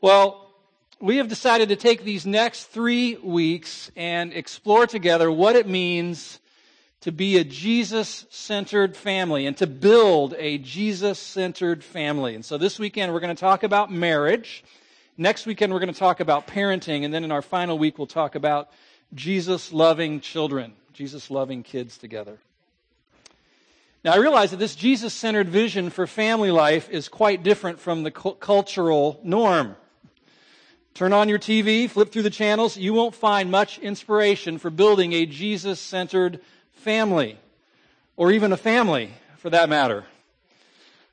Well, we have decided to take these next three weeks and explore together what it means to be a Jesus centered family and to build a Jesus centered family. And so this weekend we're going to talk about marriage. Next weekend we're going to talk about parenting. And then in our final week we'll talk about Jesus loving children, Jesus loving kids together. Now, I realize that this Jesus centered vision for family life is quite different from the cultural norm. Turn on your TV, flip through the channels, you won't find much inspiration for building a Jesus centered family, or even a family for that matter.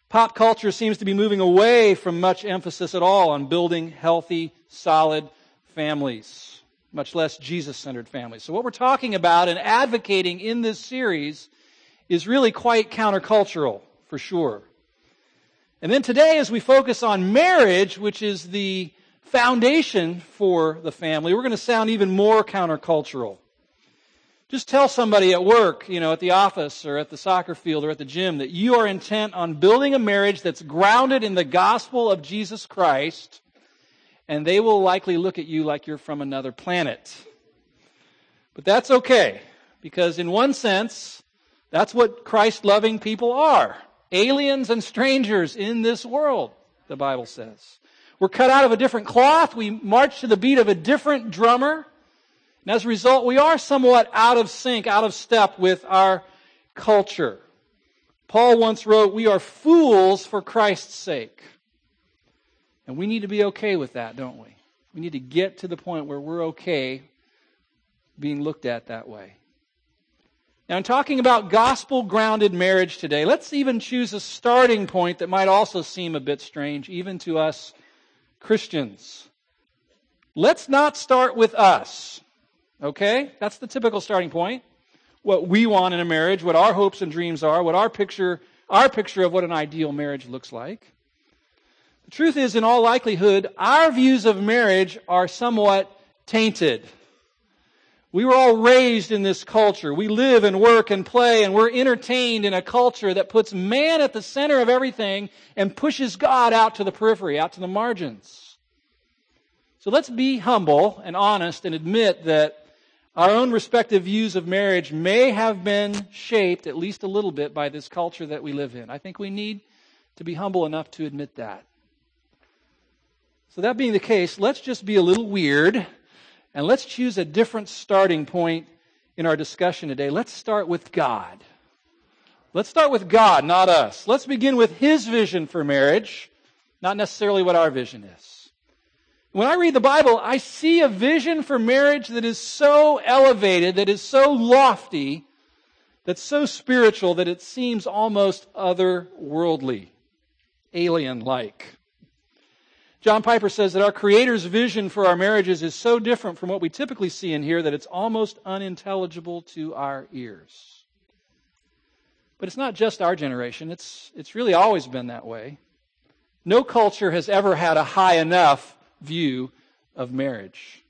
Pop culture seems to be moving away from much emphasis at all on building healthy, solid families, much less Jesus centered families. So, what we're talking about and advocating in this series is really quite countercultural, for sure. And then today, as we focus on marriage, which is the foundation for the family, we're going to sound even more countercultural. Just tell somebody at work, you know, at the office or at the soccer field or at the gym that you are intent on building a marriage that's grounded in the gospel of Jesus Christ, and they will likely look at you like you're from another planet. But that's okay, because in one sense, that's what Christ loving people are aliens and strangers in this world, the Bible says. We're cut out of a different cloth. We march to the beat of a different drummer. And as a result, we are somewhat out of sync, out of step with our culture. Paul once wrote, We are fools for Christ's sake. And we need to be okay with that, don't we? We need to get to the point where we're okay being looked at that way. Now, in talking about gospel grounded marriage today, let's even choose a starting point that might also seem a bit strange, even to us Christians. Let's not start with us. Okay? That's the typical starting point. What we want in a marriage, what our hopes and dreams are, what our picture, our picture of what an ideal marriage looks like. The truth is, in all likelihood, our views of marriage are somewhat tainted. We were all raised in this culture. We live and work and play and we're entertained in a culture that puts man at the center of everything and pushes God out to the periphery, out to the margins. So let's be humble and honest and admit that our own respective views of marriage may have been shaped at least a little bit by this culture that we live in. I think we need to be humble enough to admit that. So that being the case, let's just be a little weird and let's choose a different starting point in our discussion today. Let's start with God. Let's start with God, not us. Let's begin with His vision for marriage, not necessarily what our vision is. When I read the Bible, I see a vision for marriage that is so elevated, that is so lofty, that's so spiritual that it seems almost otherworldly, alien like. John Piper says that our Creator's vision for our marriages is so different from what we typically see in here that it's almost unintelligible to our ears. But it's not just our generation, it's, it's really always been that way. No culture has ever had a high enough view of marriage.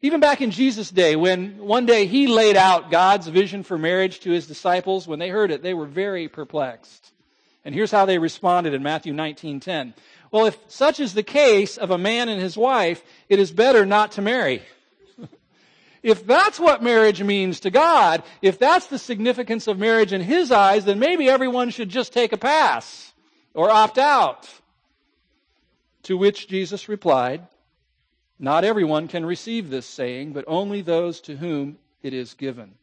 Even back in Jesus' day, when one day he laid out God's vision for marriage to his disciples, when they heard it, they were very perplexed. And here's how they responded in Matthew 19:10. Well, if such is the case of a man and his wife, it is better not to marry. if that's what marriage means to God, if that's the significance of marriage in his eyes, then maybe everyone should just take a pass or opt out. To which Jesus replied, Not everyone can receive this saying, but only those to whom it is given.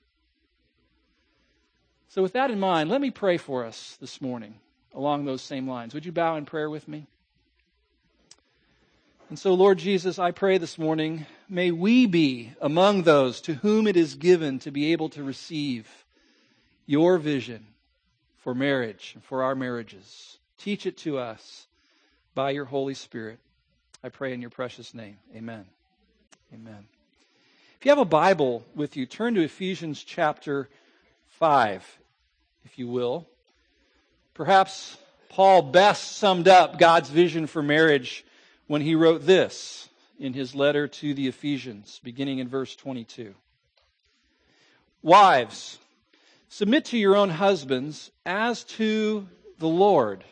So, with that in mind, let me pray for us this morning along those same lines. Would you bow in prayer with me? And so, Lord Jesus, I pray this morning, may we be among those to whom it is given to be able to receive your vision for marriage and for our marriages. Teach it to us by your Holy Spirit. I pray in your precious name. Amen. Amen. If you have a Bible with you, turn to Ephesians chapter 5, if you will. Perhaps Paul best summed up God's vision for marriage when he wrote this in his letter to the Ephesians, beginning in verse 22. Wives, submit to your own husbands as to the Lord.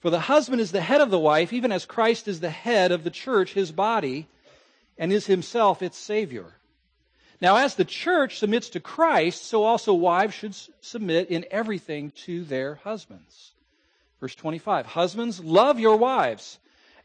For the husband is the head of the wife, even as Christ is the head of the church, his body, and is himself its Savior. Now, as the church submits to Christ, so also wives should submit in everything to their husbands. Verse 25 Husbands, love your wives,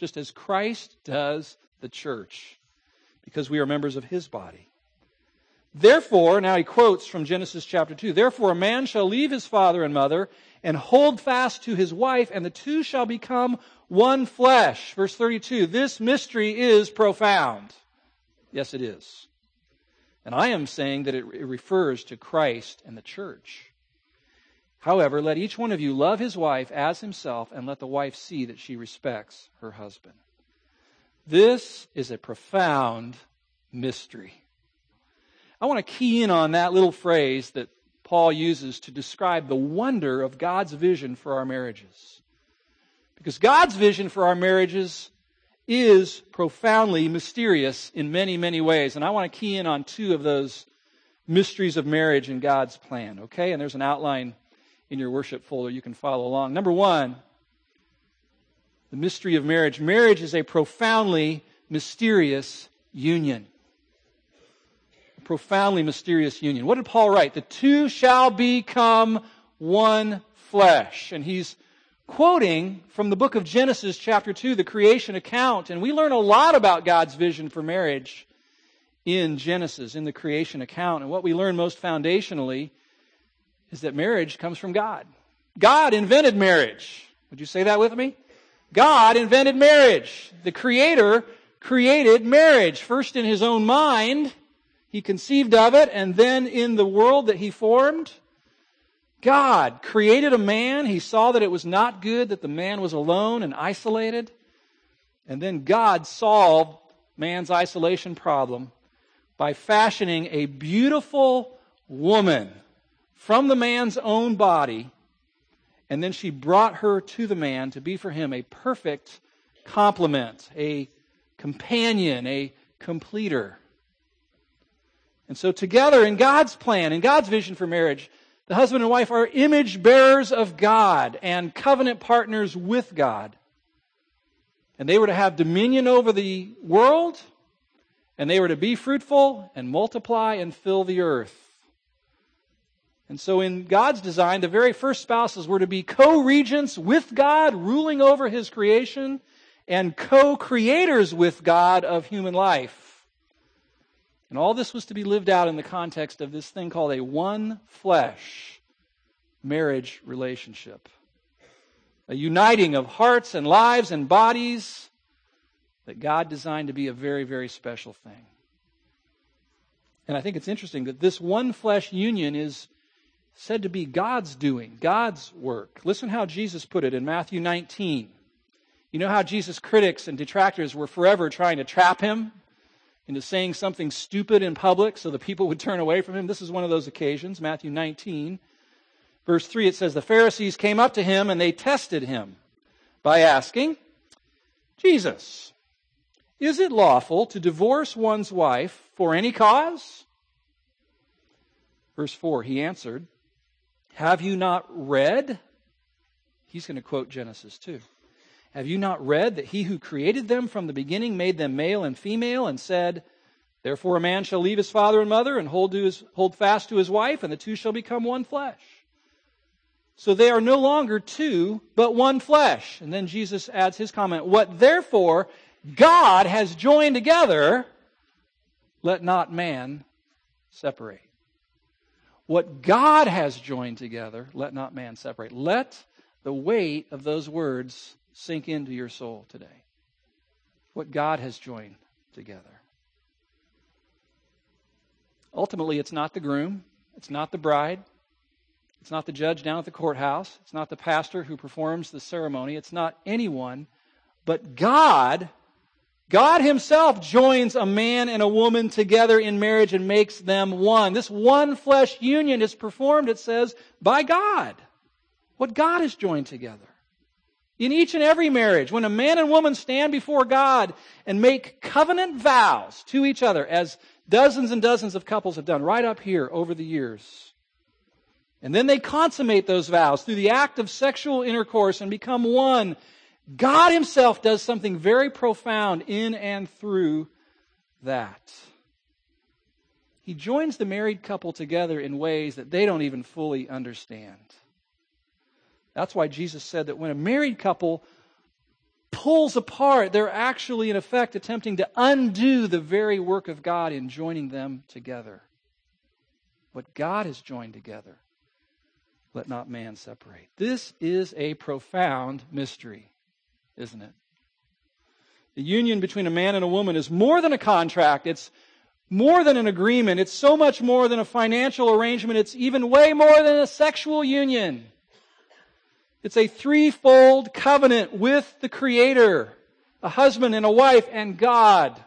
just as Christ does the church, because we are members of his body. Therefore, now he quotes from Genesis chapter 2, therefore a man shall leave his father and mother and hold fast to his wife, and the two shall become one flesh. Verse 32, this mystery is profound. Yes, it is. And I am saying that it, refers to Christ and the church. However, let each one of you love his wife as himself, and let the wife see that she respects her husband. This is a profound mystery. I want to key in on that little phrase that Paul uses to describe the wonder of God's vision for our marriages. Because God's vision for our marriages is profoundly mysterious in many, many ways. And I want to key in on two of those mysteries of marriage in God's plan, okay? And there's an outline in your worship folder you can follow along. Number one, the mystery of marriage. Marriage is a profoundly mysterious union profoundly mysterious union. What did Paul write? The two shall become one flesh. And he's quoting from the book of Genesis, chapter 2, the creation account. And we learn a lot about God's vision for marriage in Genesis, in the creation account. And what we learn most foundationally is that marriage comes from God. God invented marriage. Would you say that with me? God invented marriage. The Creator created marriage, first in His own mind, he conceived of it, and then in the world that he formed, God created a man. He saw that it was not good that the man was alone and isolated. And then God solved man's isolation problem by fashioning a beautiful woman from the man's own body. And then she brought her to the man to be for him a perfect complement, a companion, a completer. And so, together in God's plan, in God's vision for marriage, the husband and wife are image bearers of God and covenant partners with God. And they were to have dominion over the world, and they were to be fruitful and multiply and fill the earth. And so, in God's design, the very first spouses were to be co regents with God, ruling over His creation, and co creators with God of human life. And all this was to be lived out in the context of this thing called a one flesh marriage relationship. A uniting of hearts and lives and bodies that God designed to be a very, very special thing. And I think it's interesting that this one flesh union is said to be God's doing, God's work. Listen how Jesus put it in Matthew 19. You know how Jesus' critics and detractors were forever trying to trap him into saying something stupid in public so the people would turn away from him. This is one of those occasions, Matthew 19. Verse 3, it says, The Pharisees came up to him and they tested him by asking, Jesus, is it lawful to divorce one's wife for any cause? Verse 4, he answered, Have you not read? He's going to quote Genesis 2. Have you not read that he who created them from the beginning made them male and female and said, Therefore a man shall leave his father and mother and hold, his, hold fast to his wife, and the two shall become one flesh. So they are no longer two, but one flesh. And then Jesus adds his comment, What therefore God has joined together, let not man separate. What God has joined together, let not man separate. Let the weight of those words sink into your soul today. What God has joined together. Ultimately, it's not the groom, it's not the bride, It's not the judge down at the courthouse. It's not the pastor who performs the ceremony. It's not anyone. But God, God Himself joins a man and a woman together in marriage and makes them one. This one flesh union is performed, it says, by God. What God has joined together. In each and every marriage, when a man and woman stand before God and make covenant vows to each other, as dozens and dozens of couples have done right up here over the years, and then they consummate those vows through the act of sexual intercourse and become one, God Himself does something very profound in and through that. He joins the married couple together in ways that they don't even fully understand. That's why Jesus said that when a married couple pulls apart, they're actually, in effect, attempting to undo the very work of God in joining them together. What God has joined together, let not man separate. This is a profound mystery, isn't it? The union between a man and a woman is more than a contract. It's more than an agreement. It's so much more than a financial arrangement. It's even way more than a sexual union. It's a threefold covenant with the Creator, a husband and a wife and God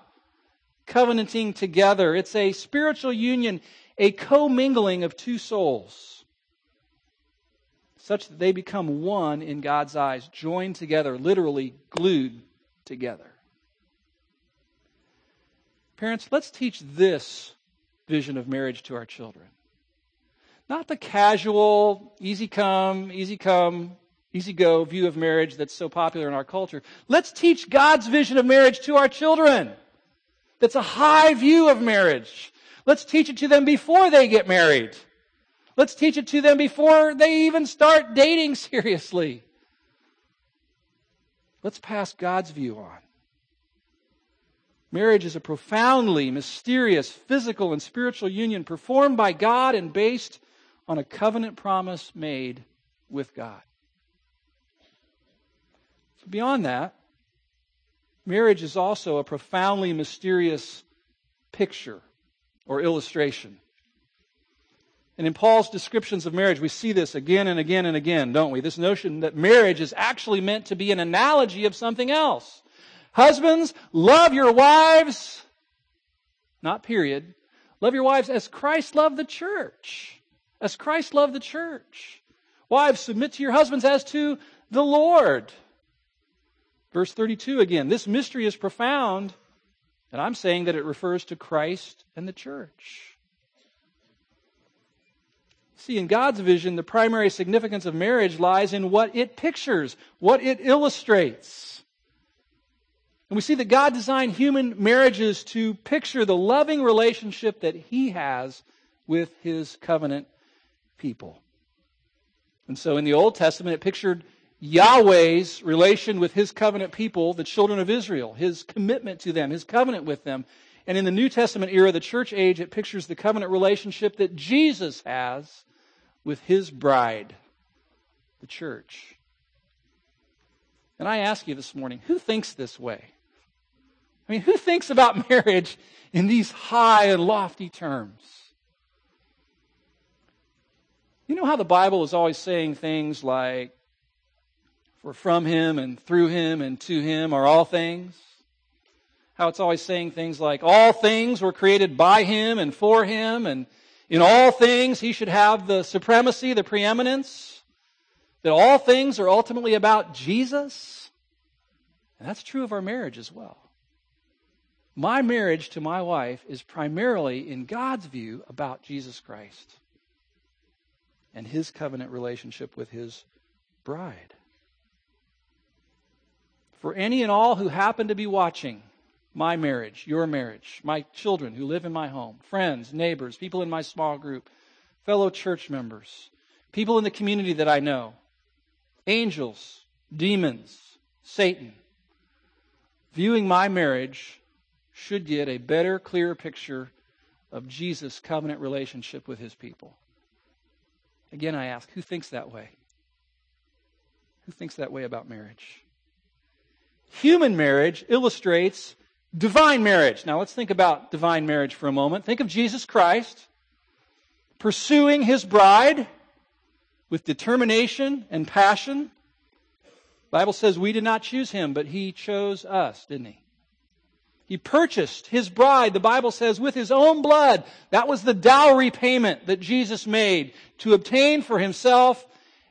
covenanting together. It's a spiritual union, a commingling of two souls, such that they become one in God's eyes, joined together, literally glued together. Parents, let's teach this vision of marriage to our children. Not the casual, easy come, easy come, easy go view of marriage that's so popular in our culture. Let's teach God's vision of marriage to our children. That's a high view of marriage. Let's teach it to them before they get married. Let's teach it to them before they even start dating seriously. Let's pass God's view on. Marriage is a profoundly mysterious physical and spiritual union performed by God and based on a covenant promise made with God. Beyond that, marriage is also a profoundly mysterious picture or illustration. And in Paul's descriptions of marriage, we see this again and again and again, don't we? This notion that marriage is actually meant to be an analogy of something else. Husbands, love your wives, not period. Love your wives as Christ loved the church. As Christ loved the church. Wives, submit to your husbands as to the Lord. Verse 32 again, this mystery is profound, and I'm saying that it refers to Christ and the church. See, in God's vision, the primary significance of marriage lies in what it pictures, what it illustrates. And we see that God designed human marriages to picture the loving relationship that He has with His covenant people. And so in the Old Testament, it pictured Yahweh's relation with his covenant people, the children of Israel, his commitment to them, his covenant with them. And in the New Testament era, the church age, it pictures the covenant relationship that Jesus has with his bride, the church. And I ask you this morning, who thinks this way? I mean, who thinks about marriage in these high and lofty terms? You know how the Bible is always saying things like, for from him and through him and to him are all things. How it's always saying things like, all things were created by him and for him, and in all things he should have the supremacy, the preeminence. That all things are ultimately about Jesus. And that's true of our marriage as well. My marriage to my wife is primarily, in God's view, about Jesus Christ and his covenant relationship with his bride for any and all who happen to be watching my marriage, your marriage, my children who live in my home, friends, neighbors, people in my small group, fellow church members, people in the community that I know, angels, demons, Satan. Viewing my marriage should get a better, clearer picture of Jesus' covenant relationship with his people. Again, I ask, who thinks that way? Who thinks that way about marriage? human marriage illustrates divine marriage. Now let's think about divine marriage for a moment. Think of Jesus Christ pursuing his bride, with determination and passion. Bible says we did not choose him, but he chose us, didn't he? He purchased his bride, the Bible says, with his own blood. That was the dowry payment that Jesus made to obtain for himself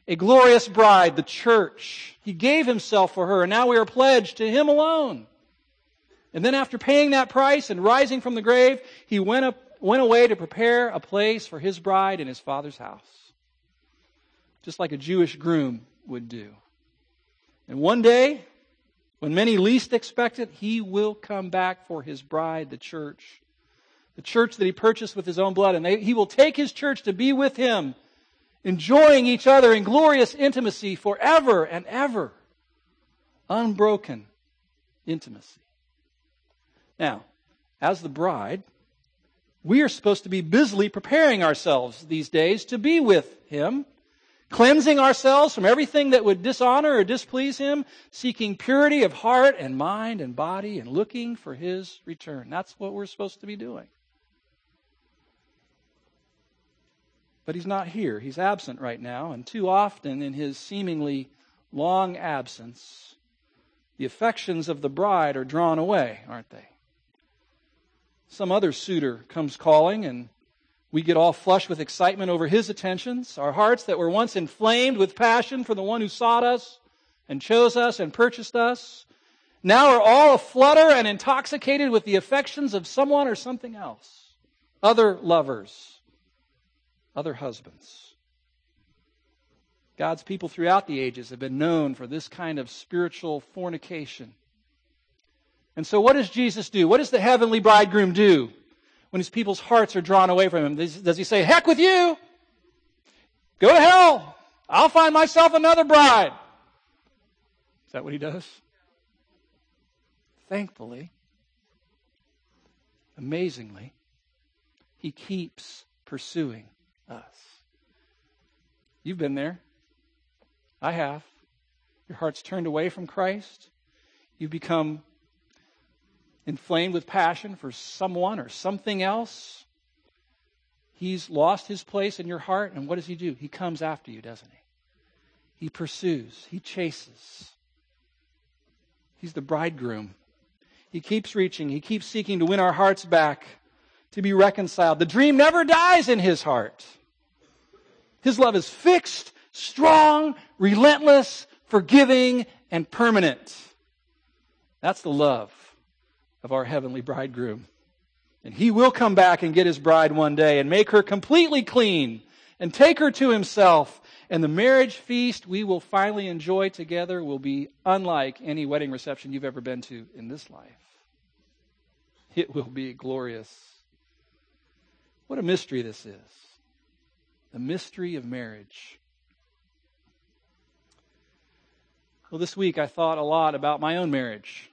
a glorious bride, the church. He gave himself for her, and now we are pledged to him alone. And then after paying that price and rising from the grave, he went, up, went away to prepare a place for his bride in his father's house. Just like a Jewish groom would do. And one day, when many least expect it, he will come back for his bride, the church. The church that he purchased with his own blood. And they, he will take his church to be with him, enjoying each other in glorious intimacy forever and ever. Unbroken intimacy. Now, as the bride, we are supposed to be busily preparing ourselves these days to be with him cleansing ourselves from everything that would dishonor or displease Him, seeking purity of heart and mind and body, and looking for His return. That's what we're supposed to be doing. But He's not here. He's absent right now, and too often in His seemingly long absence, the affections of the bride are drawn away, aren't they? Some other suitor comes calling, and we get all flushed with excitement over his attentions. Our hearts that were once inflamed with passion for the one who sought us and chose us and purchased us now are all aflutter and intoxicated with the affections of someone or something else. Other lovers, other husbands. God's people throughout the ages have been known for this kind of spiritual fornication. And so, what does Jesus do? What does the heavenly bridegroom do? when his people's hearts are drawn away from him? Does he say, heck with you? Go to hell. I'll find myself another bride. Is that what he does? Thankfully, amazingly, he keeps pursuing us. You've been there. I have. Your heart's turned away from Christ. You've become inflamed with passion for someone or something else, he's lost his place in your heart. And what does he do? He comes after you, doesn't he? He pursues, he chases. He's the bridegroom. He keeps reaching, he keeps seeking to win our hearts back, to be reconciled. The dream never dies in his heart. His love is fixed, strong, relentless, forgiving, and permanent. That's the love of our heavenly bridegroom. And he will come back and get his bride one day and make her completely clean and take her to himself. And the marriage feast we will finally enjoy together will be unlike any wedding reception you've ever been to in this life. It will be glorious. What a mystery this is. The mystery of marriage. Well, this week I thought a lot about my own marriage.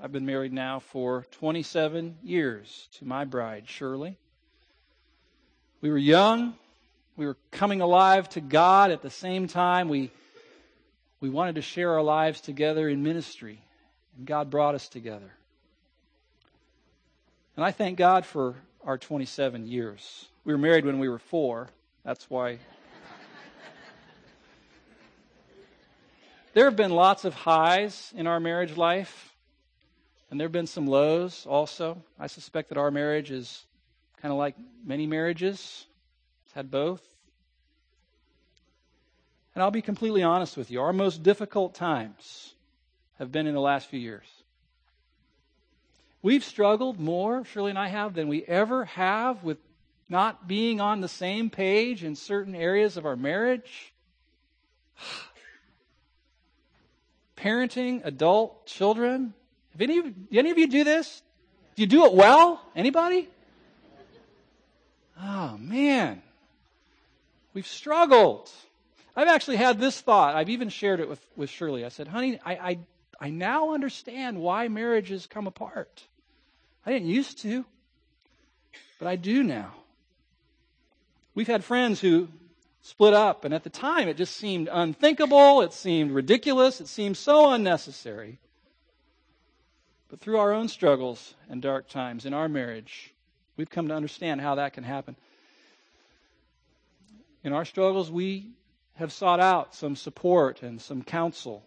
I've been married now for 27 years to my bride, Shirley. We were young. We were coming alive to God at the same time. We, we wanted to share our lives together in ministry, and God brought us together. And I thank God for our 27 years. We were married when we were four. That's why. there have been lots of highs in our marriage life and there have been some lows also. I suspect that our marriage is kind of like many marriages, it's had both. And I'll be completely honest with you. Our most difficult times have been in the last few years. We've struggled more, Shirley and I have, than we ever have with not being on the same page in certain areas of our marriage. Parenting adult children, any of, any of you do this? Do you do it well? Anybody? Oh, man. We've struggled. I've actually had this thought. I've even shared it with, with Shirley. I said, honey, I, I, I now understand why marriages come apart. I didn't used to, but I do now. We've had friends who split up, and at the time it just seemed unthinkable, it seemed ridiculous, it seemed so unnecessary. But through our own struggles and dark times in our marriage, we've come to understand how that can happen. In our struggles, we have sought out some support and some counsel.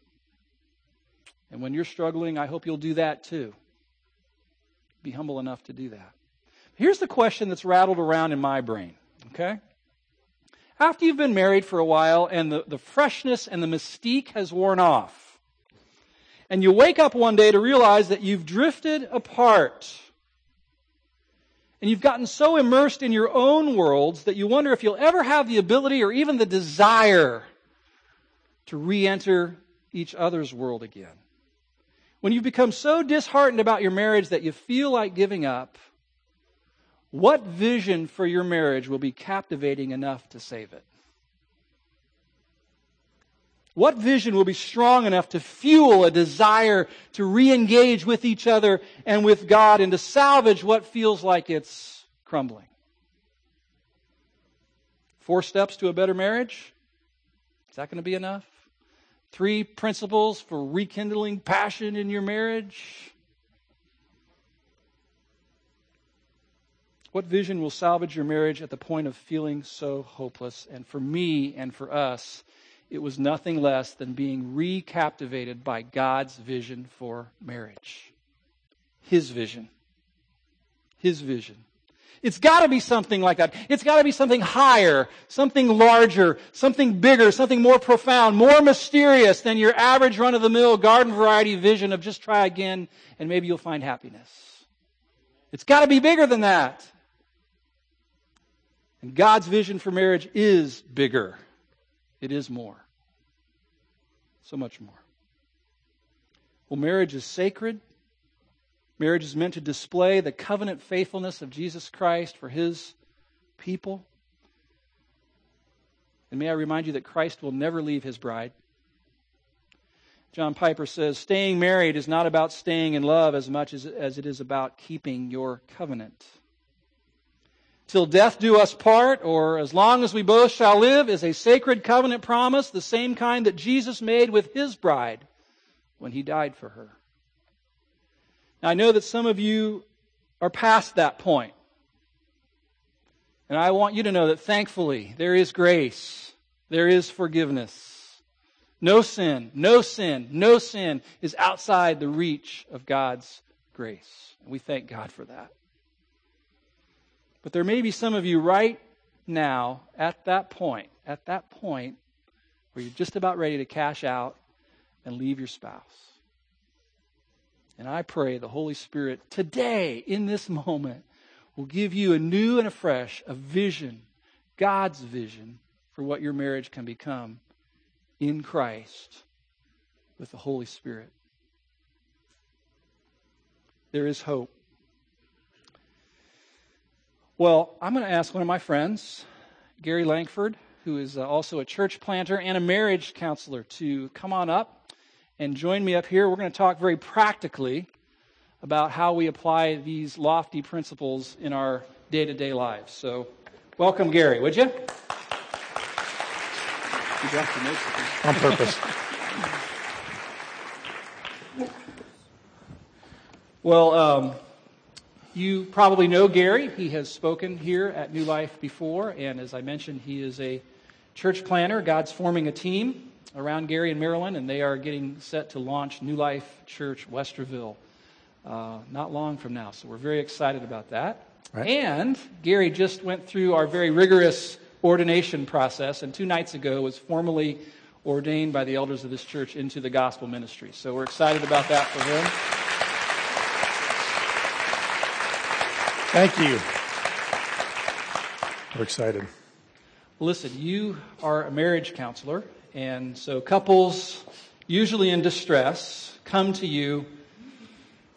And when you're struggling, I hope you'll do that too. Be humble enough to do that. Here's the question that's rattled around in my brain, okay? After you've been married for a while and the, the freshness and the mystique has worn off, and you wake up one day to realize that you've drifted apart, and you've gotten so immersed in your own worlds that you wonder if you'll ever have the ability or even the desire to re enter each other's world again. When you've become so disheartened about your marriage that you feel like giving up, what vision for your marriage will be captivating enough to save it? What vision will be strong enough to fuel a desire to re-engage with each other and with God and to salvage what feels like it's crumbling? Four steps to a better marriage? Is that going to be enough? Three principles for rekindling passion in your marriage? What vision will salvage your marriage at the point of feeling so hopeless? And for me and for us, it was nothing less than being recaptivated by God's vision for marriage. His vision. His vision. It's got to be something like that. It's got to be something higher, something larger, something bigger, something more profound, more mysterious than your average run of the mill garden variety vision of just try again and maybe you'll find happiness. It's got to be bigger than that. And God's vision for marriage is bigger. It is more. So much more. Well, marriage is sacred. Marriage is meant to display the covenant faithfulness of Jesus Christ for his people. And may I remind you that Christ will never leave his bride. John Piper says, staying married is not about staying in love as much as, as it is about keeping your covenant till death do us part, or as long as we both shall live, is a sacred covenant promise, the same kind that Jesus made with his bride when he died for her. Now, I know that some of you are past that point. And I want you to know that thankfully there is grace. There is forgiveness. No sin, no sin, no sin is outside the reach of God's grace. And we thank God for that. But there may be some of you right now at that point, at that point where you're just about ready to cash out and leave your spouse. And I pray the Holy Spirit today, in this moment, will give you a new and a fresh a vision, God's vision for what your marriage can become in Christ with the Holy Spirit. There is hope. Well, I'm going to ask one of my friends, Gary Langford, who is uh, also a church planter and a marriage counselor, to come on up and join me up here. We're going to talk very practically about how we apply these lofty principles in our day to day lives. So, welcome, Gary, would you? On purpose. well, um, you probably know Gary. He has spoken here at New Life before, and as I mentioned, he is a church planner. God's forming a team around Gary in Maryland, and they are getting set to launch New Life Church Westerville uh, not long from now. So we're very excited about that. Right. And Gary just went through our very rigorous ordination process, and two nights ago was formally ordained by the elders of this church into the gospel ministry. So we're excited about that for him. Thank you. We're excited. Listen, you are a marriage counselor, and so couples, usually in distress, come to you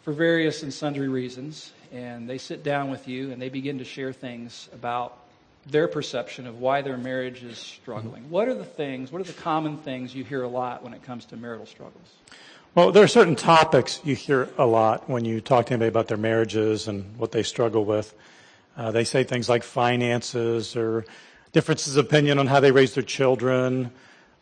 for various and sundry reasons, and they sit down with you and they begin to share things about their perception of why their marriage is struggling. Mm-hmm. What are the things, what are the common things you hear a lot when it comes to marital struggles? Well, there are certain topics you hear a lot when you talk to anybody about their marriages and what they struggle with. Uh, they say things like finances or differences of opinion on how they raise their children,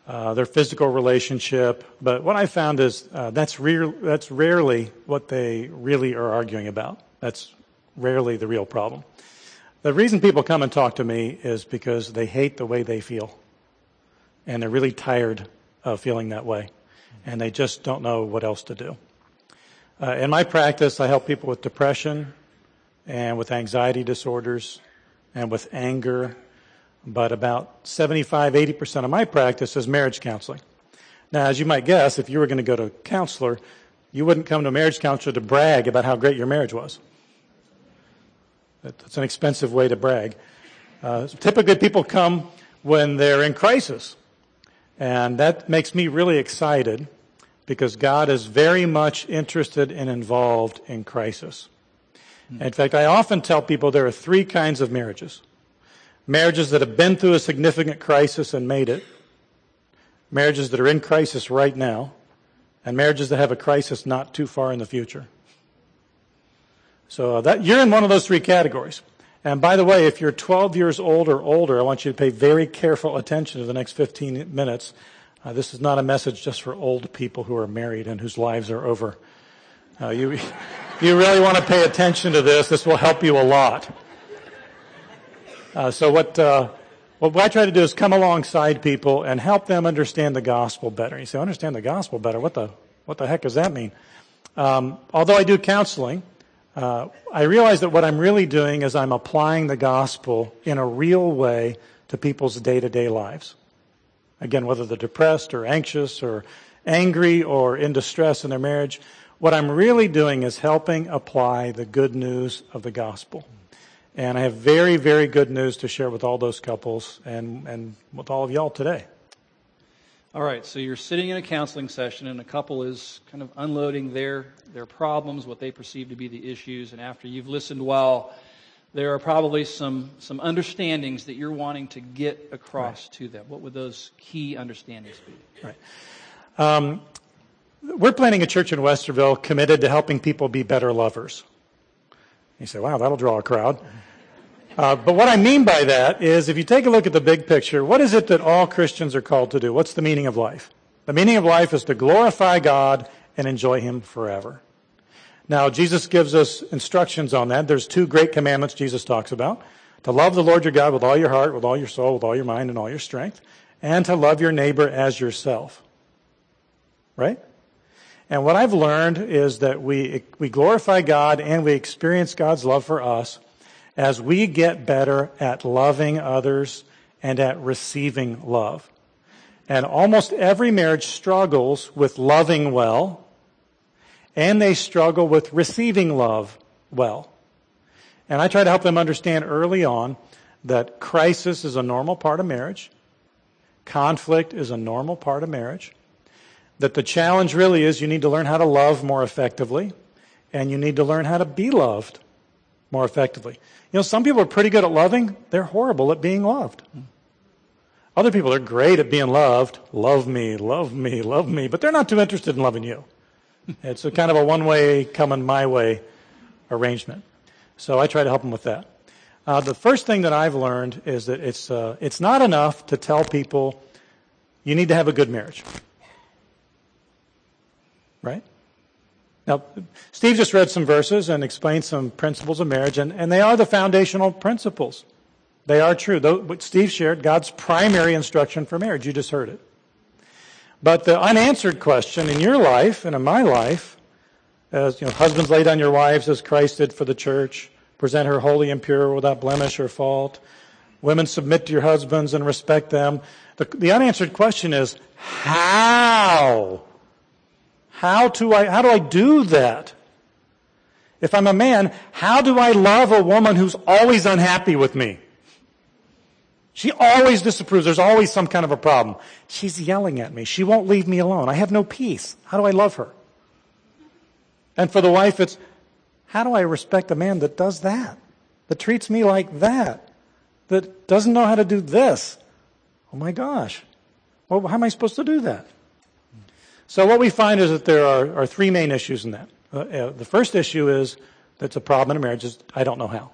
uh, their physical relationship. But what I found is uh, that's, re- that's rarely what they really are arguing about. That's rarely the real problem. The reason people come and talk to me is because they hate the way they feel. and they're really tired of feeling that way, and they just don't know what else to do. Uh, in my practice, I help people with depression and with anxiety disorders and with anger, but about 75, 80% of my practice is marriage counseling. Now, as you might guess, if you were going to go to a counselor, you wouldn't come to a marriage counselor to brag about how great your marriage was. That's an expensive way to brag. Uh, typically, people come when they're in crisis. And that makes me really excited because God is very much interested and involved in crisis. In fact, I often tell people there are three kinds of marriages. Marriages that have been through a significant crisis and made it. Marriages that are in crisis right now. And marriages that have a crisis not too far in the future. So uh, that, you're in one of those three categories. And by the way, if you're 12 years old or older, I want you to pay very careful attention to the next 15 minutes. Uh, this is not a message just for old people who are married and whose lives are over. Uh, you, you really want to pay attention to this. This will help you a lot. Uh, so what, uh, what I try to do is come alongside people and help them understand the gospel better. You say, understand the gospel better? What the, what the heck does that mean? Um, although I do counseling, uh, I realize that what I'm really doing is I'm applying the gospel in a real way to people's day to day lives. Again, whether they're depressed or anxious or angry or in distress in their marriage, what I'm really doing is helping apply the good news of the gospel. And I have very, very good news to share with all those couples and, and with all of y'all today. All right, so you're sitting in a counseling session, and a couple is kind of unloading their their problems, what they perceive to be the issues, and after you've listened well, there are probably some some understandings that you're wanting to get across right. to them. What would those key understandings be? Right. Um, we're planning a church in Westerville committed to helping people be better lovers. You say, "Wow, that'll draw a crowd." Uh, but what I mean by that is if you take a look at the big picture, what is it that all Christians are called to do? What's the meaning of life? The meaning of life is to glorify God and enjoy Him forever. Now, Jesus gives us instructions on that. There's two great commandments Jesus talks about. To love the Lord your God with all your heart, with all your soul, with all your mind, and all your strength. And to love your neighbor as yourself. Right? And what I've learned is that we, we glorify God and we experience God's love for us as we get better at loving others and at receiving love. And almost every marriage struggles with loving well, and they struggle with receiving love well. And I try to help them understand early on that crisis is a normal part of marriage, conflict is a normal part of marriage, that the challenge really is you need to learn how to love more effectively, and you need to learn how to be loved more effectively. You know, some people are pretty good at loving, they're horrible at being loved. Other people are great at being loved. Love me, love me, love me, but they're not too interested in loving you. It's a kind of a one way, coming my way arrangement. So I try to help them with that. Uh, the first thing that I've learned is that it's, uh, it's not enough to tell people you need to have a good marriage. Right? Now, Steve just read some verses and explained some principles of marriage, and, and they are the foundational principles. They are true. Though, what Steve shared, God's primary instruction for marriage. You just heard it. But the unanswered question in your life and in my life, as you know, husbands lay down your wives as Christ did for the church, present her holy and pure without blemish or fault. Women submit to your husbands and respect them. The, the unanswered question is, how how do I, how do I do that? If I'm a man, how do I love a woman who's always unhappy with me? She always disapproves. There's always some kind of a problem. She's yelling at me. She won't leave me alone. I have no peace. How do I love her? And for the wife, it's how do I respect a man that does that? That treats me like that? That doesn't know how to do this? Oh my gosh. Well, how am I supposed to do that? So what we find is that there are, are three main issues in that. Uh, uh, the first issue is that's a problem in a marriage is I don't know how.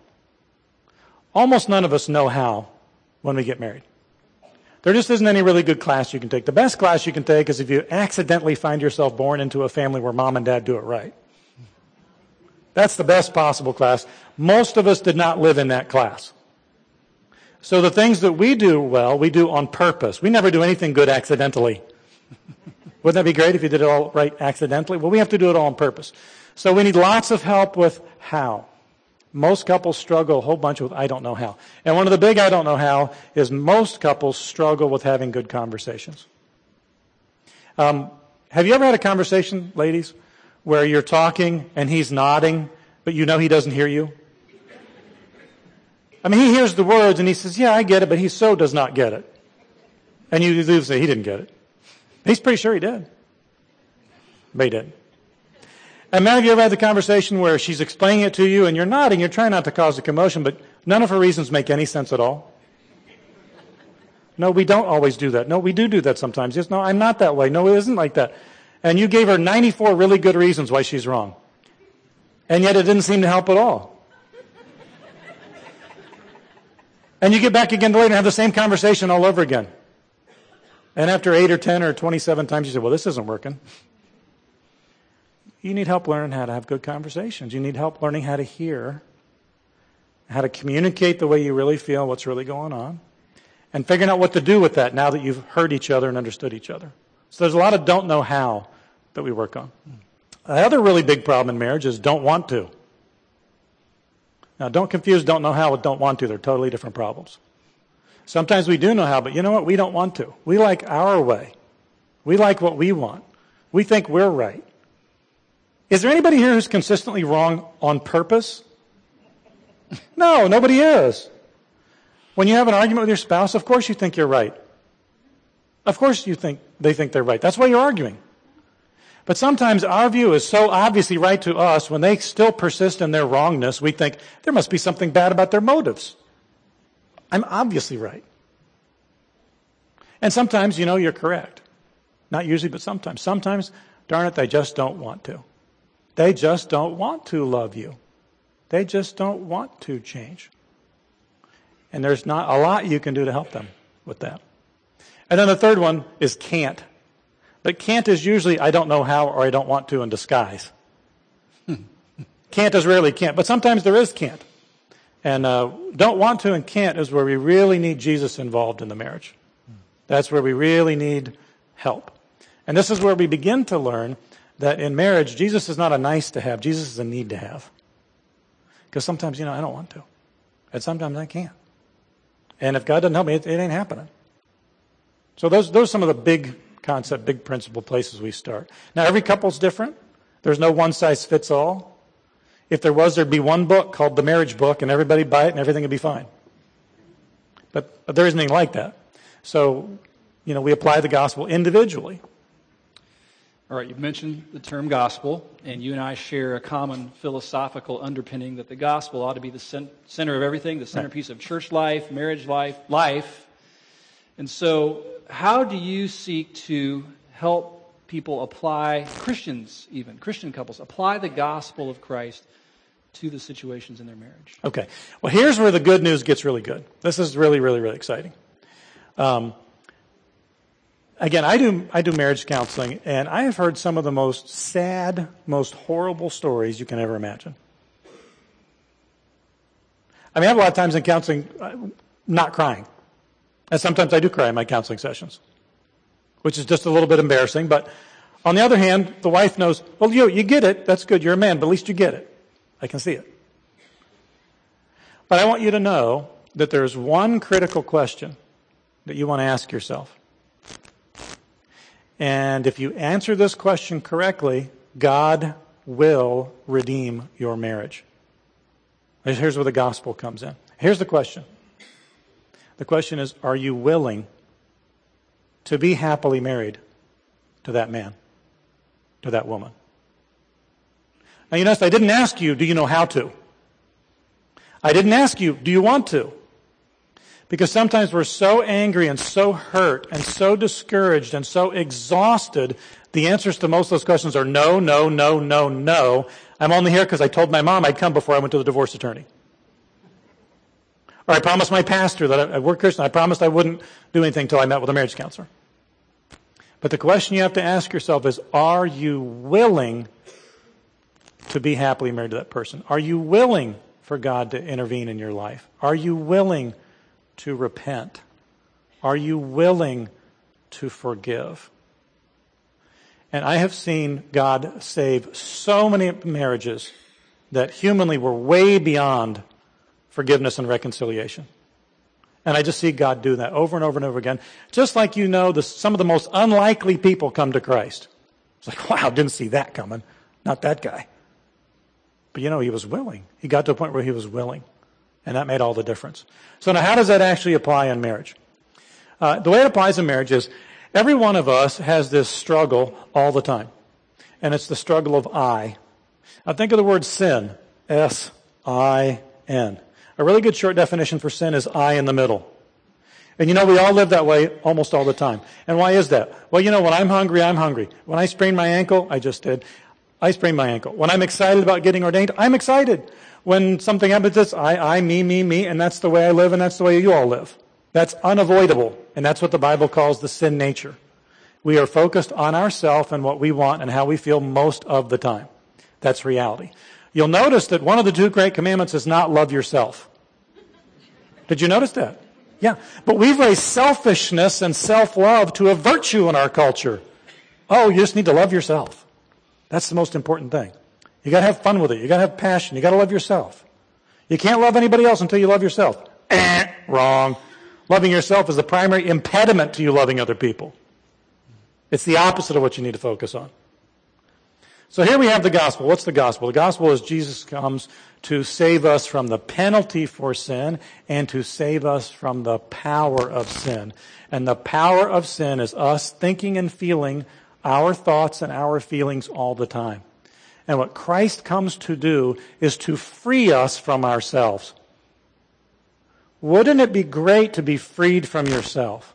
Almost none of us know how when we get married. There just isn't any really good class you can take. The best class you can take is if you accidentally find yourself born into a family where mom and dad do it right. That's the best possible class. Most of us did not live in that class. So the things that we do well, we do on purpose. We never do anything good accidentally. Wouldn't that be great if you did it all right accidentally? Well, we have to do it all on purpose. So we need lots of help with how. Most couples struggle a whole bunch with I don't know how. And one of the big I don't know how is most couples struggle with having good conversations. Um, have you ever had a conversation, ladies, where you're talking and he's nodding, but you know he doesn't hear you? I mean, he hears the words and he says, Yeah, I get it, but he so does not get it. And you do say, He didn't get it. He's pretty sure he did. But he didn't. And have you ever had the conversation where she's explaining it to you and you're nodding, you're trying not to cause a commotion, but none of her reasons make any sense at all? No, we don't always do that. No, we do do that sometimes. Yes, no, I'm not that way. No, it isn't like that. And you gave her 94 really good reasons why she's wrong. And yet it didn't seem to help at all. And you get back again later and have the same conversation all over again. And after 8 or 10 or 27 times, you say, well, this isn't working. You need help learning how to have good conversations. You need help learning how to hear, how to communicate the way you really feel, what's really going on, and figuring out what to do with that now that you've heard each other and understood each other. So there's a lot of don't know how that we work on. The other really big problem in marriage is don't want to. Now, don't confuse don't know how with don't want to. They're totally different problems. Sometimes we do know how, but you know what? We don't want to. We like our way. We like what we want. We think we're right. Is there anybody here who's consistently wrong on purpose? No, nobody is. When you have an argument with your spouse, of course you think you're right. Of course you think they think they're right. That's why you're arguing. But sometimes our view is so obviously right to us, when they still persist in their wrongness, we think there must be something bad about their motives. I'm obviously right. And sometimes, you know, you're correct. Not usually, but sometimes. Sometimes, darn it, they just don't want to. They just don't want to love you. They just don't want to change. And there's not a lot you can do to help them with that. And then the third one is can't. But can't is usually I don't know how or I don't want to in disguise. can't is rarely can't, but sometimes there is can't. And uh, don't want to and can't is where we really need Jesus involved in the marriage. That's where we really need help. And this is where we begin to learn that in marriage, Jesus is not a nice to have, Jesus is a need to have. Because sometimes, you know, I don't want to. And sometimes I can't. And if God doesn't help me, it, it ain't happening. So those, those are some of the big concept, big principle places we start. Now, every couple's different. There's no one size fits all. If there was, there'd be one book called the marriage book, and everybody buy it, and everything would be fine. But, but there isn't anything like that. So, you know, we apply the gospel individually. All right, you've mentioned the term gospel, and you and I share a common philosophical underpinning that the gospel ought to be the center of everything, the centerpiece of church life, marriage life, life. And so, how do you seek to help people apply, Christians even, Christian couples, apply the gospel of Christ to the situations in their marriage? Okay. Well, here's where the good news gets really good. This is really, really, really exciting. Um, again, I do, I do marriage counseling, and I have heard some of the most sad, most horrible stories you can ever imagine. I mean, I have a lot of times in counseling uh, not crying. And sometimes I do cry in my counseling sessions, which is just a little bit embarrassing. But on the other hand, the wife knows, well, you, you get it. That's good. You're a man, but at least you get it. I can see it. But I want you to know that there's one critical question that you want to ask yourself. And if you answer this question correctly, God will redeem your marriage. Here's where the gospel comes in. Here's the question. The question is, are you willing to be happily married to that man, to that woman? Now you notice I didn't ask you, do you know how to? I didn't ask you, do you want to? Because sometimes we're so angry and so hurt and so discouraged and so exhausted, the answers to most of those questions are no, no, no, no, no. I'm only here because I told my mom I'd come before I went to the divorce attorney. Or I promised my pastor that I, I worked Christian. I promised I wouldn't do anything until I met with a marriage counselor. But the question you have to ask yourself is, are you willing to be happily married to that person? Are you willing for God to intervene in your life? Are you willing to repent? Are you willing to forgive? And I have seen God save so many marriages that humanly were way beyond forgiveness and reconciliation. And I just see God do that over and over and over again. Just like you know, the, some of the most unlikely people come to Christ. It's like, wow, didn't see that coming. Not that guy. But you know, he was willing. He got to a point where he was willing. And that made all the difference. So now how does that actually apply in marriage? Uh, the way it applies in marriage is every one of us has this struggle all the time. And it's the struggle of I. Now think of the word sin. S-I-N. A really good short definition for sin is I in the middle. And you know, we all live that way almost all the time. And why is that? Well, you know, when I'm hungry, I'm hungry. When I sprain my ankle, I just did. I sprain my ankle. When I'm excited about getting ordained, I'm excited. When something happens, it's I, I, me, me, me, and that's the way I live and that's the way you all live. That's unavoidable. And that's what the Bible calls the sin nature. We are focused on ourself and what we want and how we feel most of the time. That's reality. You'll notice that one of the two great commandments is not love yourself. Did you notice that? Yeah. But we've raised selfishness and self-love to a virtue in our culture. Oh, you just need to love yourself. That's the most important thing. You gotta have fun with it. You gotta have passion. You gotta love yourself. You can't love anybody else until you love yourself. Eh, wrong. Loving yourself is the primary impediment to you loving other people. It's the opposite of what you need to focus on. So here we have the gospel. What's the gospel? The gospel is Jesus comes to save us from the penalty for sin and to save us from the power of sin. And the power of sin is us thinking and feeling our thoughts and our feelings all the time. And what Christ comes to do is to free us from ourselves. Wouldn't it be great to be freed from yourself?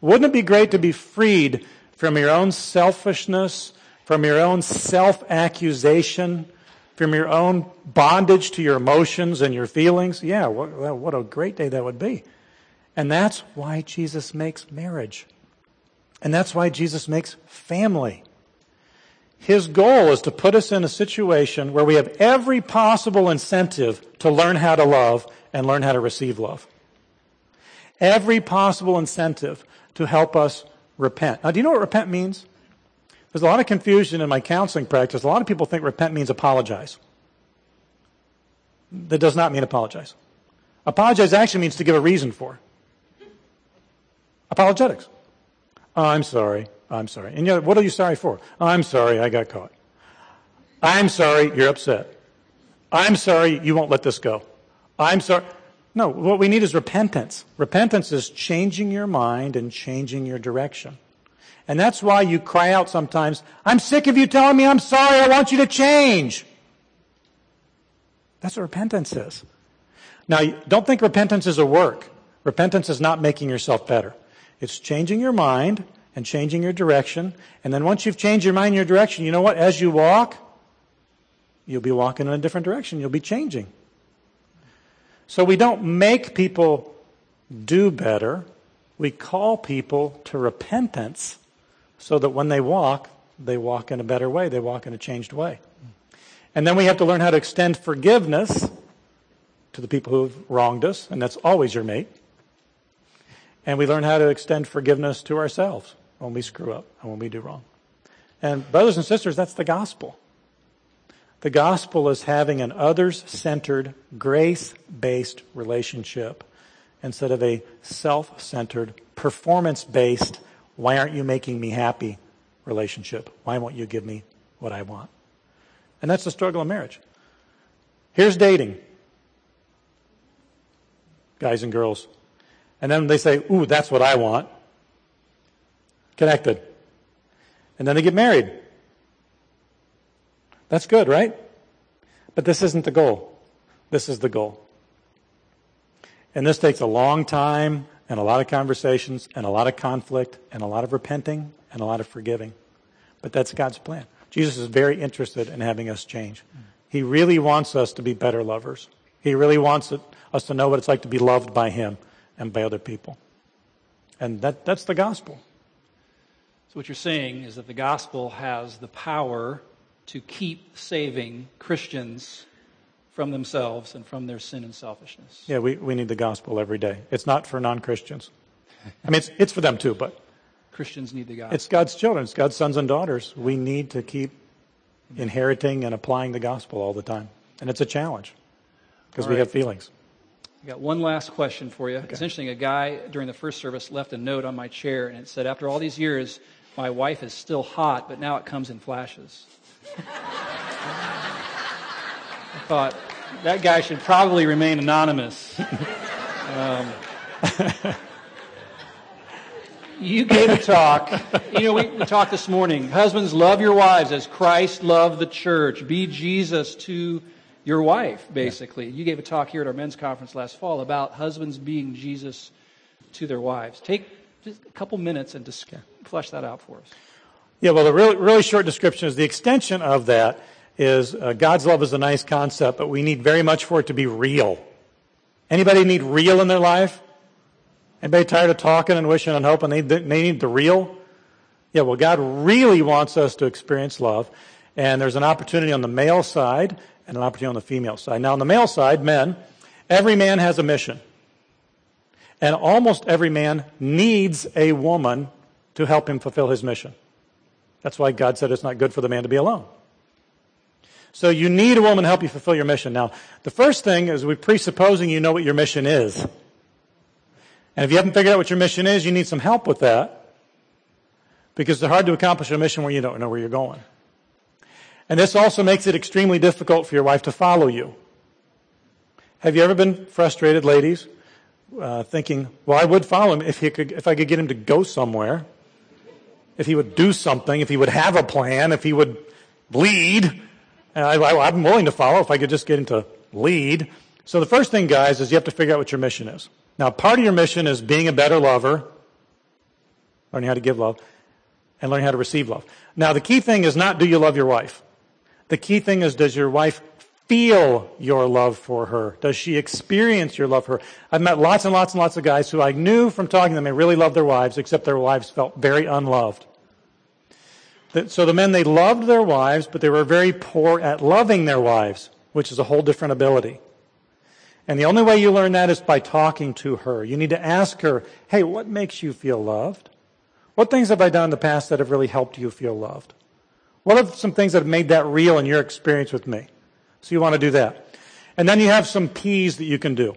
Wouldn't it be great to be freed from your own selfishness, from your own self-accusation, from your own bondage to your emotions and your feelings, yeah, what, what a great day that would be. And that's why Jesus makes marriage. And that's why Jesus makes family. His goal is to put us in a situation where we have every possible incentive to learn how to love and learn how to receive love. Every possible incentive to help us repent. Now, do you know what repent means? There's a lot of confusion in my counseling practice. A lot of people think repent means apologize. That does not mean apologize. Apologize actually means to give a reason for. Apologetics. I'm sorry. I'm sorry. And know, what are you sorry for? I'm sorry I got caught. I'm sorry you're upset. I'm sorry you won't let this go. I'm sorry. No, what we need is repentance. Repentance is changing your mind and changing your direction. And that's why you cry out sometimes, I'm sick of you telling me I'm sorry, I want you to change. That's what repentance is. Now, don't think repentance is a work. Repentance is not making yourself better. It's changing your mind and changing your direction. And then once you've changed your mind and your direction, you know what? As you walk, you'll be walking in a different direction. You'll be changing. So we don't make people do better. We call people to repentance so that when they walk, they walk in a better way. They walk in a changed way. And then we have to learn how to extend forgiveness to the people who have wronged us, and that's always your mate. And we learn how to extend forgiveness to ourselves when we screw up and when we do wrong. And brothers and sisters, that's the gospel. The gospel is having an others-centered, grace-based relationship instead of a self-centered, performance-based, why aren't you making me happy relationship? Why won't you give me what I want? And that's the struggle of marriage. Here's dating. Guys and girls. And then they say, ooh, that's what I want. Connected. And then they get married. That's good, right? But this isn't the goal. This is the goal. And this takes a long time and a lot of conversations and a lot of conflict and a lot of repenting and a lot of forgiving. But that's God's plan. Jesus is very interested in having us change. He really wants us to be better lovers. He really wants us to know what it's like to be loved by Him and by other people. And that, that's the gospel. So, what you're saying is that the gospel has the power to keep saving Christians from themselves and from their sin and selfishness. Yeah, we, we need the gospel every day. It's not for non Christians. I mean, it's, it's for them too, but Christians need the gospel. it's God's children, it's God's sons and daughters. We need to keep inheriting and applying the gospel all the time. And it's a challenge because All we have feelings. I got one last question for you. It's interesting. A guy during the first service left a note on my chair, and it said, "After all these years, my wife is still hot, but now it comes in flashes." I thought that guy should probably remain anonymous. Um, you gave a talk. You know, we, we talked this morning. Husbands, love your wives as Christ loved the church. Be Jesus to your wife, basically. You gave a talk here at our men's conference last fall about husbands being Jesus to their wives. Take just a couple minutes and just flesh that out for us. Yeah, well, the really, really short description is the extension of that is uh, God's love is a nice concept, but we need very much for it to be real. Anybody need real in their life? Anybody tired of talking and wishing and hoping they, they need the real? Yeah, well, God really wants us to experience love, and there's an opportunity on the male side and an opportunity on the female side. Now, on the male side, men, every man has a mission. And almost every man needs a woman to help him fulfill his mission. That's why God said it's not good for the man to be alone. So you need a woman to help you fulfill your mission. Now, the first thing is we're presupposing you know what your mission is. And if you haven't figured out what your mission is, you need some help with that. Because it's hard to accomplish a mission where you don't know where you're going. And this also makes it extremely difficult for your wife to follow you. Have you ever been frustrated, ladies, uh, thinking, well, I would follow him if, he could, if I could get him to go somewhere, if he would do something, if he would have a plan, if he would lead. And I, I'm willing to follow if I could just get into lead. So the first thing, guys, is you have to figure out what your mission is. Now, part of your mission is being a better lover, learning how to give love, and learning how to receive love. Now, the key thing is not do you love your wife? The key thing is does your wife feel your love for her? Does she experience your love for her? I've met lots and lots and lots of guys who I knew from talking to them they really loved their wives, except their wives felt very unloved. So the men, they loved their wives, but they were very poor at loving their wives, which is a whole different ability. And the only way you learn that is by talking to her. You need to ask her, hey, what makes you feel loved? What things have I done in the past that have really helped you feel loved? What are some things that have made that real in your experience with me? So you want to do that. And then you have some P's that you can do.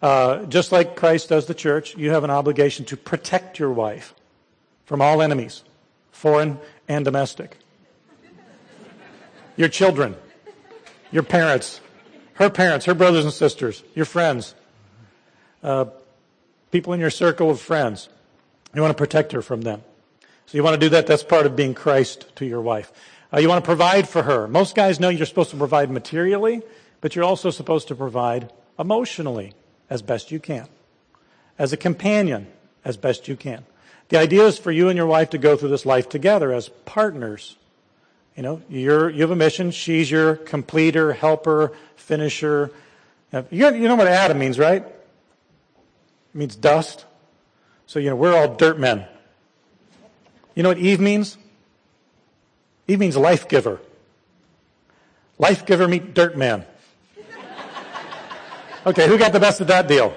Uh, just like Christ does the church, you have an obligation to protect your wife from all enemies, foreign and domestic. Your children, your parents, her parents, her brothers and sisters, your friends, uh, people in your circle of friends. You want to protect her from them. So you want to do that. That's part of being Christ to your wife. Uh, you want to provide for her. Most guys know you're supposed to provide materially, but you're also supposed to provide emotionally as best you can. As a companion, as best you can. The idea is for you and your wife to go through this life together as partners. You know, you're, you have a mission. She's your completer, helper, finisher. You know what Adam means, right? It means dust. So, you know, we're all dirt men. You know what Eve means? Eve means life giver. Life giver meet dirt man. Okay, who got the best of that deal?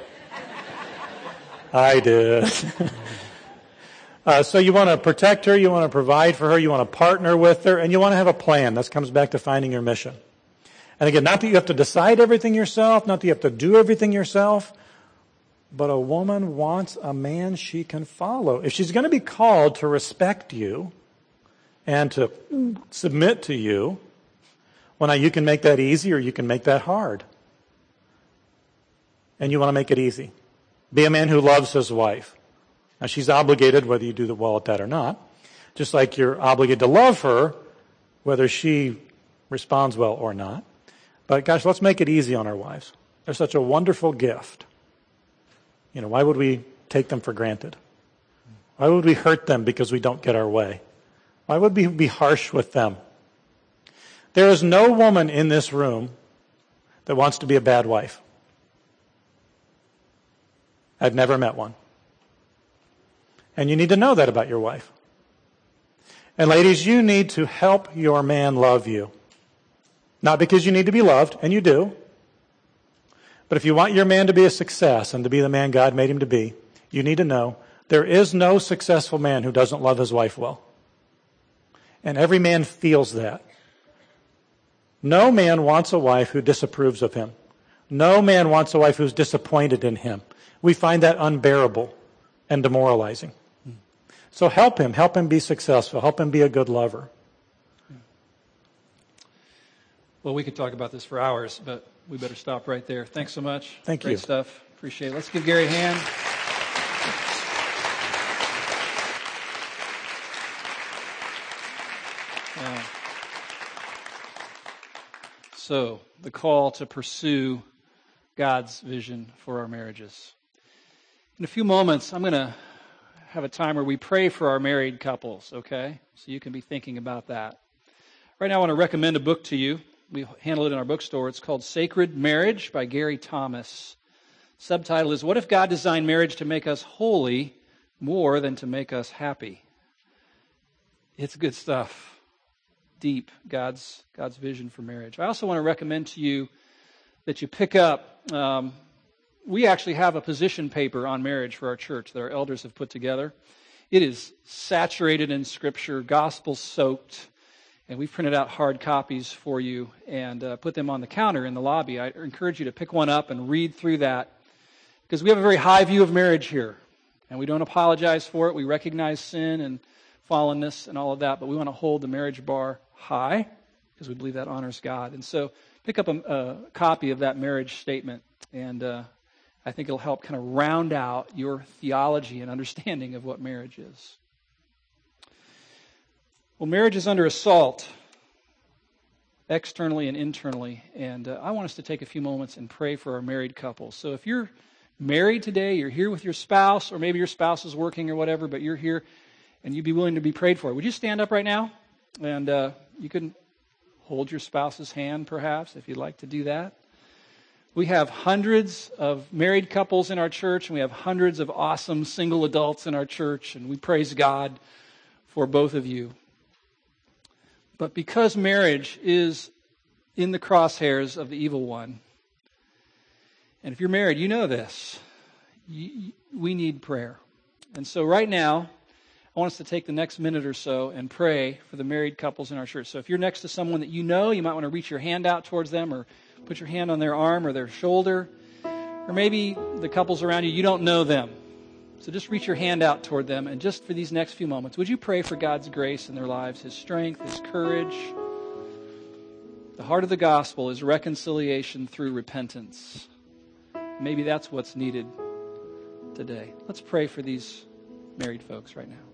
I did. Uh, so you want to protect her, you want to provide for her, you want to partner with her, and you want to have a plan. This comes back to finding your mission. And again, not that you have to decide everything yourself, not that you have to do everything yourself, but a woman wants a man she can follow. If she's going to be called to respect you and to submit to you, well, now you can make that easy or you can make that hard. And you want to make it easy. Be a man who loves his wife. Now, she's obligated whether you do the well at that or not, just like you're obligated to love her whether she responds well or not. But gosh, let's make it easy on our wives. They're such a wonderful gift. You know, why would we take them for granted? Why would we hurt them because we don't get our way? Why would we be harsh with them? There is no woman in this room that wants to be a bad wife. I've never met one. And you need to know that about your wife. And ladies, you need to help your man love you. Not because you need to be loved, and you do, But if you want your man to be a success and to be the man God made him to be, you need to know there is no successful man who doesn't love his wife well. And every man feels that. No man wants a wife who disapproves of him. No man wants a wife who's disappointed in him. We find that unbearable and demoralizing. So help him. Help him be successful. Help him be a good lover. Well, we could talk about this for hours, but we better stop right there. Thanks so much. Thank Great you. stuff. Appreciate it. Let's give Gary a hand. Yeah. So, the call to pursue God's vision for our marriages. In a few moments, I'm going to have a time where we pray for our married couples, okay? So you can be thinking about that. Right now, I want to recommend a book to you. We handle it in our bookstore. It's called Sacred Marriage by Gary Thomas. Subtitle is What if God designed marriage to make us holy more than to make us happy? It's good stuff. Deep God's God's vision for marriage. I also want to recommend to you that you pick up. Um, we actually have a position paper on marriage for our church that our elders have put together. It is saturated in Scripture, gospel soaked, and we've printed out hard copies for you and uh, put them on the counter in the lobby. I encourage you to pick one up and read through that because we have a very high view of marriage here, and we don't apologize for it. We recognize sin and fallenness and all of that, but we want to hold the marriage bar high because we believe that honors God. And so pick up a, a copy of that marriage statement, and uh, I think it'll help kind of round out your theology and understanding of what marriage is. Well, marriage is under assault, externally and internally, and uh, I want us to take a few moments and pray for our married couples. So if you're married today, you're here with your spouse, or maybe your spouse is working or whatever, but you're here and you'd be willing to be prayed for, would you stand up right now? And uh, you can hold your spouse's hand, perhaps, if you'd like to do that. We have hundreds of married couples in our church, and we have hundreds of awesome single adults in our church, and we praise God for both of you. But because marriage is in the crosshairs of the evil one, and if you're married, you know this. We need prayer. And so, right now, I want us to take the next minute or so and pray for the married couples in our church. So, if you're next to someone that you know, you might want to reach your hand out towards them or put your hand on their arm or their shoulder. Or maybe the couples around you, you don't know them. So just reach your hand out toward them. And just for these next few moments, would you pray for God's grace in their lives, His strength, His courage? The heart of the gospel is reconciliation through repentance. Maybe that's what's needed today. Let's pray for these married folks right now.